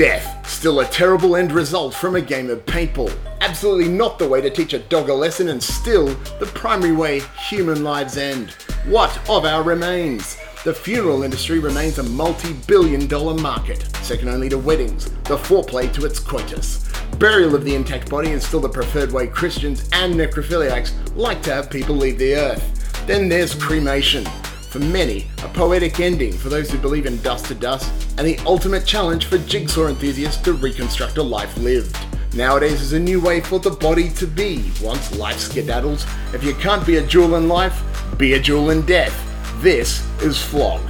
Death, still a terrible end result from a game of paintball. Absolutely not the way to teach a dog a lesson and still the primary way human lives end. What of our remains? The funeral industry remains a multi billion dollar market, second only to weddings, the foreplay to its coitus. Burial of the intact body is still the preferred way Christians and necrophiliacs like to have people leave the earth. Then there's cremation. For many, a poetic ending for those who believe in dust to dust, and the ultimate challenge for jigsaw enthusiasts to reconstruct a life lived. Nowadays, is a new way for the body to be once life skedaddles. If you can't be a jewel in life, be a jewel in death. This is Flog.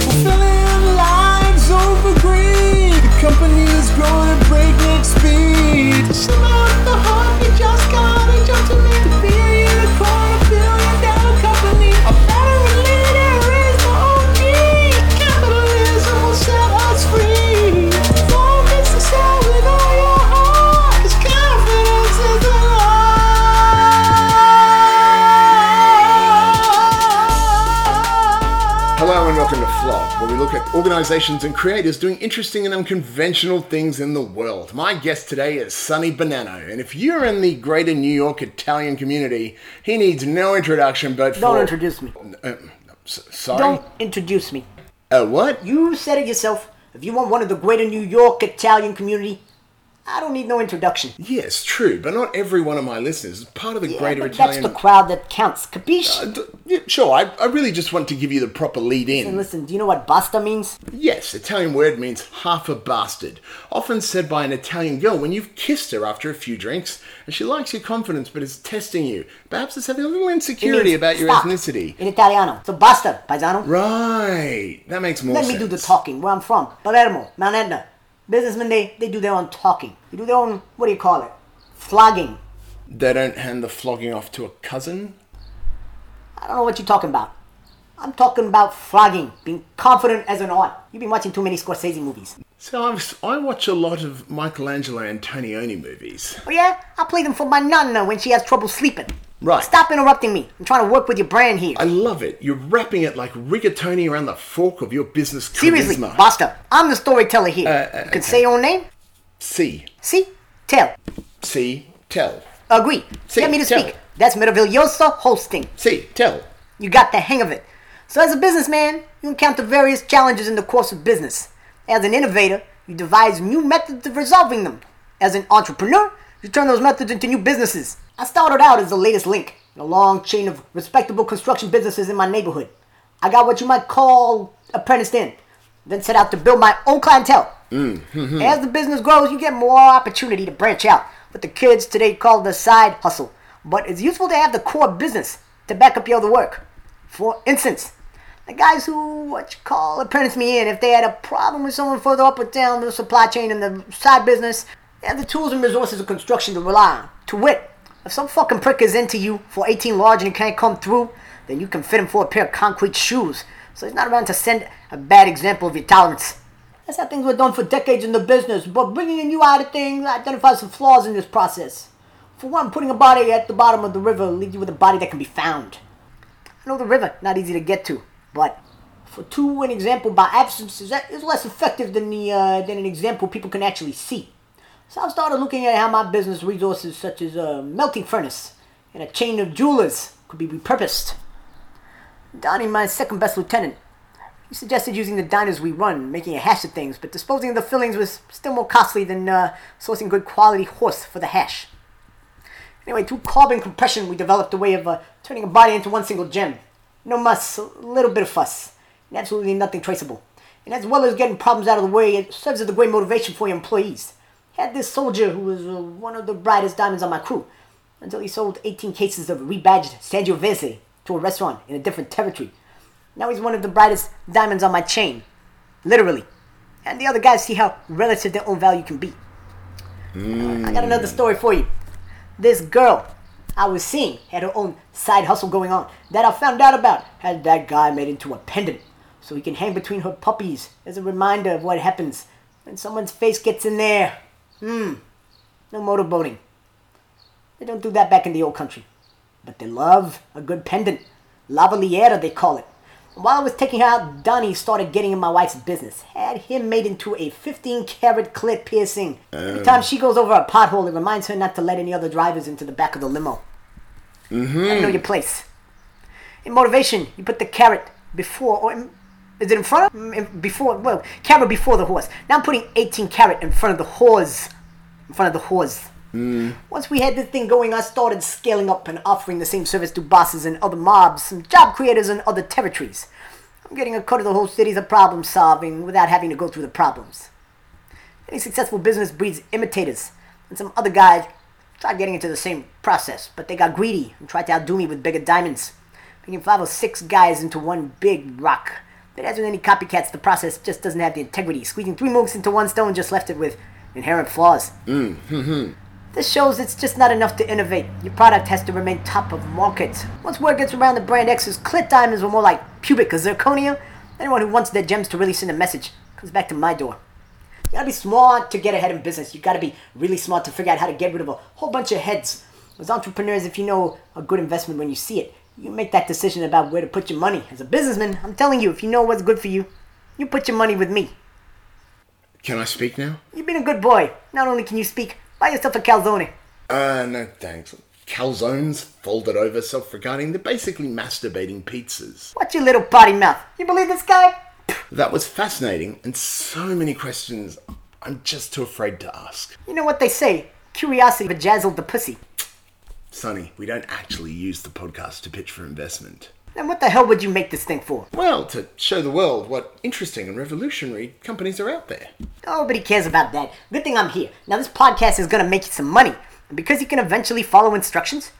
Organizations and creators doing interesting and unconventional things in the world. My guest today is Sonny Bonnano, and if you're in the greater New York Italian community, he needs no introduction but. Don't introduce me. Uh, sorry? Don't introduce me. Uh, what? You said it yourself. If you want one of the greater New York Italian community, I don't need no introduction. Yes, true, but not every one of my listeners is part of the Yeah, greater but Italian... That's the crowd that counts. Capiche? Uh, d- yeah, sure, I, I really just want to give you the proper lead in. listen, do you know what basta means? Yes, Italian word means half a bastard. Often said by an Italian girl when you've kissed her after a few drinks and she likes your confidence but is testing you. Perhaps it's having a little insecurity about your stop ethnicity. In Italiano. So basta, paisano. Right, that makes more Let sense. me do the talking. Where I'm from. Palermo, Mount Etna. Businessmen, they, they do their own talking. They do their own, what do you call it? Flogging. They don't hand the flogging off to a cousin? I don't know what you're talking about. I'm talking about flogging, being confident as an art. You've been watching too many Scorsese movies. So I've, I watch a lot of Michelangelo Antonioni movies. Oh yeah? I play them for my nonna when she has trouble sleeping. Right. Stop interrupting me. I'm trying to work with your brand here. I love it. You're wrapping it like rigatoni around the fork of your business charisma. Seriously, basta. I'm the storyteller here. Uh, uh, you can okay. say your own name. See, See? Tell. see, tell. Agree. Si, Get me to tell. speak. That's meraviglioso hosting. See, tell. You got the hang of it. So as a businessman, you encounter various challenges in the course of business. As an innovator, you devise new methods of resolving them. As an entrepreneur, you turn those methods into new businesses. I started out as the latest link in a long chain of respectable construction businesses in my neighborhood. I got what you might call apprenticed in, then set out to build my own clientele. Mm-hmm. As the business grows, you get more opportunity to branch out. What the kids today call the side hustle. But it's useful to have the core business to back up your other work. For instance, the guys who what you call apprentice me in, if they had a problem with someone further up or down the supply chain in the side business, they have the tools and resources of construction to rely on. To wit, if some fucking prick is into you for 18 large and he can't come through, then you can fit him for a pair of concrete shoes. So he's not around to send a bad example of your tolerance. That's how things were done for decades in the business, but bringing a new out of things identifies some flaws in this process. For one, putting a body at the bottom of the river leaves you with a body that can be found. I know the river, not easy to get to, but for two, an example by absence is, less effective than the uh, than an example people can actually see. So I started looking at how my business resources, such as a melting furnace and a chain of jewelers, could be repurposed. Donnie, my second best lieutenant, he suggested using the diners we run, making a hash of things, but disposing of the fillings was still more costly than uh, sourcing good quality horse for the hash. Anyway, through carbon compression, we developed a way of uh, turning a body into one single gem. No muss, a little bit of fuss, and absolutely nothing traceable. And as well as getting problems out of the way, it serves as a great motivation for your employees. Had this soldier who was uh, one of the brightest diamonds on my crew, until he sold 18 cases of rebadged Sangiovese to a restaurant in a different territory. Now he's one of the brightest diamonds on my chain. Literally. And the other guys see how relative their own value can be. I got another story for you. This girl I was seeing had her own side hustle going on that I found out about. Had that guy made into a pendant so he can hang between her puppies as a reminder of what happens when someone's face gets in there. Hmm. No motorboating. They don't do that back in the old country. But they love a good pendant. Lavaliera, they call it. While I was taking her out, Donnie started getting in my wife's business. Had him made into a 15 karat clit piercing. Every time she goes over a pothole, it reminds her not to let any other drivers into the back of the limo. Mm-hmm. know your place. In motivation, you put the carrot before, or in, is it in front of? In- Before, well, carrot before the horse. Now I'm putting 18 carrot in front of the horse. In front of the horse. Once we had this thing going, I started scaling up and offering the same service to bosses and other mobs, some job creators in other territories. I'm getting a cut of the whole city's of problem solving without having to go through the problems. Any successful business breeds imitators, and some other guys tried getting into the same process, but they got greedy and tried to outdo me with bigger diamonds, making five or six guys into one big rock. But as with any copycats, the process just doesn't have the integrity. Squeezing three mooks into one stone just left it with inherent flaws. This shows it's just not enough to innovate. Your product has to remain top of market. Once word gets around the brand X's clit diamonds were more like pubic or zirconia, anyone who wants their gems to really send a message comes back to my door. You gotta be smart to get ahead in business. You gotta be really smart to figure out how to get rid of a whole bunch of heads. As entrepreneurs, if you know a good investment when you see it, you make that decision about where to put your money. As a businessman, I'm telling you, if you know what's good for you, you put your money with me. Can I speak now? You've been a good boy. Not only can you speak, buy yourself a calzone. Uh, no thanks. Calzones, folded over, self-regarding, they're basically masturbating pizzas. Watch your little potty mouth. You believe this guy? That was fascinating, and so many questions I'm just too afraid to ask. You know what they say? Curiosity bejazzled the pussy. Sonny, we don't actually use the podcast to pitch for investment. Then what the hell would you make this thing for? Well, to show the world what interesting and revolutionary companies are out there. Nobody cares about that. Good thing I'm here. Now this podcast is gonna make you some money. And because you can eventually follow instructions,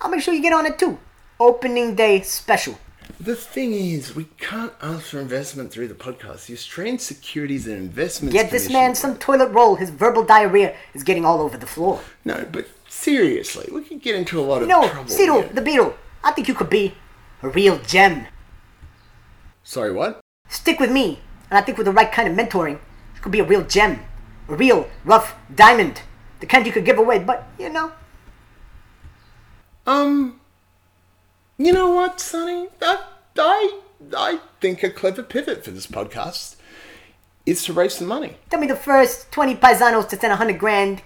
I'll make sure you get on it too. Opening day special. The thing is, we can't ask for investment through the podcast. The Australian Securities and Investments Get this Commission- man some toilet roll. His verbal diarrhea is getting all over the floor. No, but seriously, we could get into a lot of No, trouble. Cyril, here. the beetle. I think you could be a real gem. Sorry, what? Stick with me, and I think with the right kind of mentoring, you could be a real gem. A real, rough diamond. The kind you could give away, but, you know, Um, you know what, Sonny? I, I, I think a clever pivot for this podcast is to raise some money. Tell me the first 20 paisanos to send 100 grand.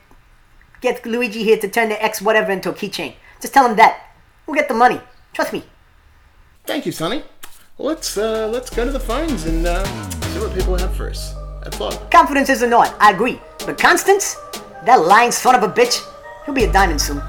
Get Luigi here to turn the X whatever into a keychain. Just tell him that. We'll get the money. Trust me. Thank you, Sonny. Let's uh, let's go to the phones and uh, see what people have for us. That's fun. Confidence is annoying. I agree. But Constance, that lying son of a bitch, he'll be a diamond soon.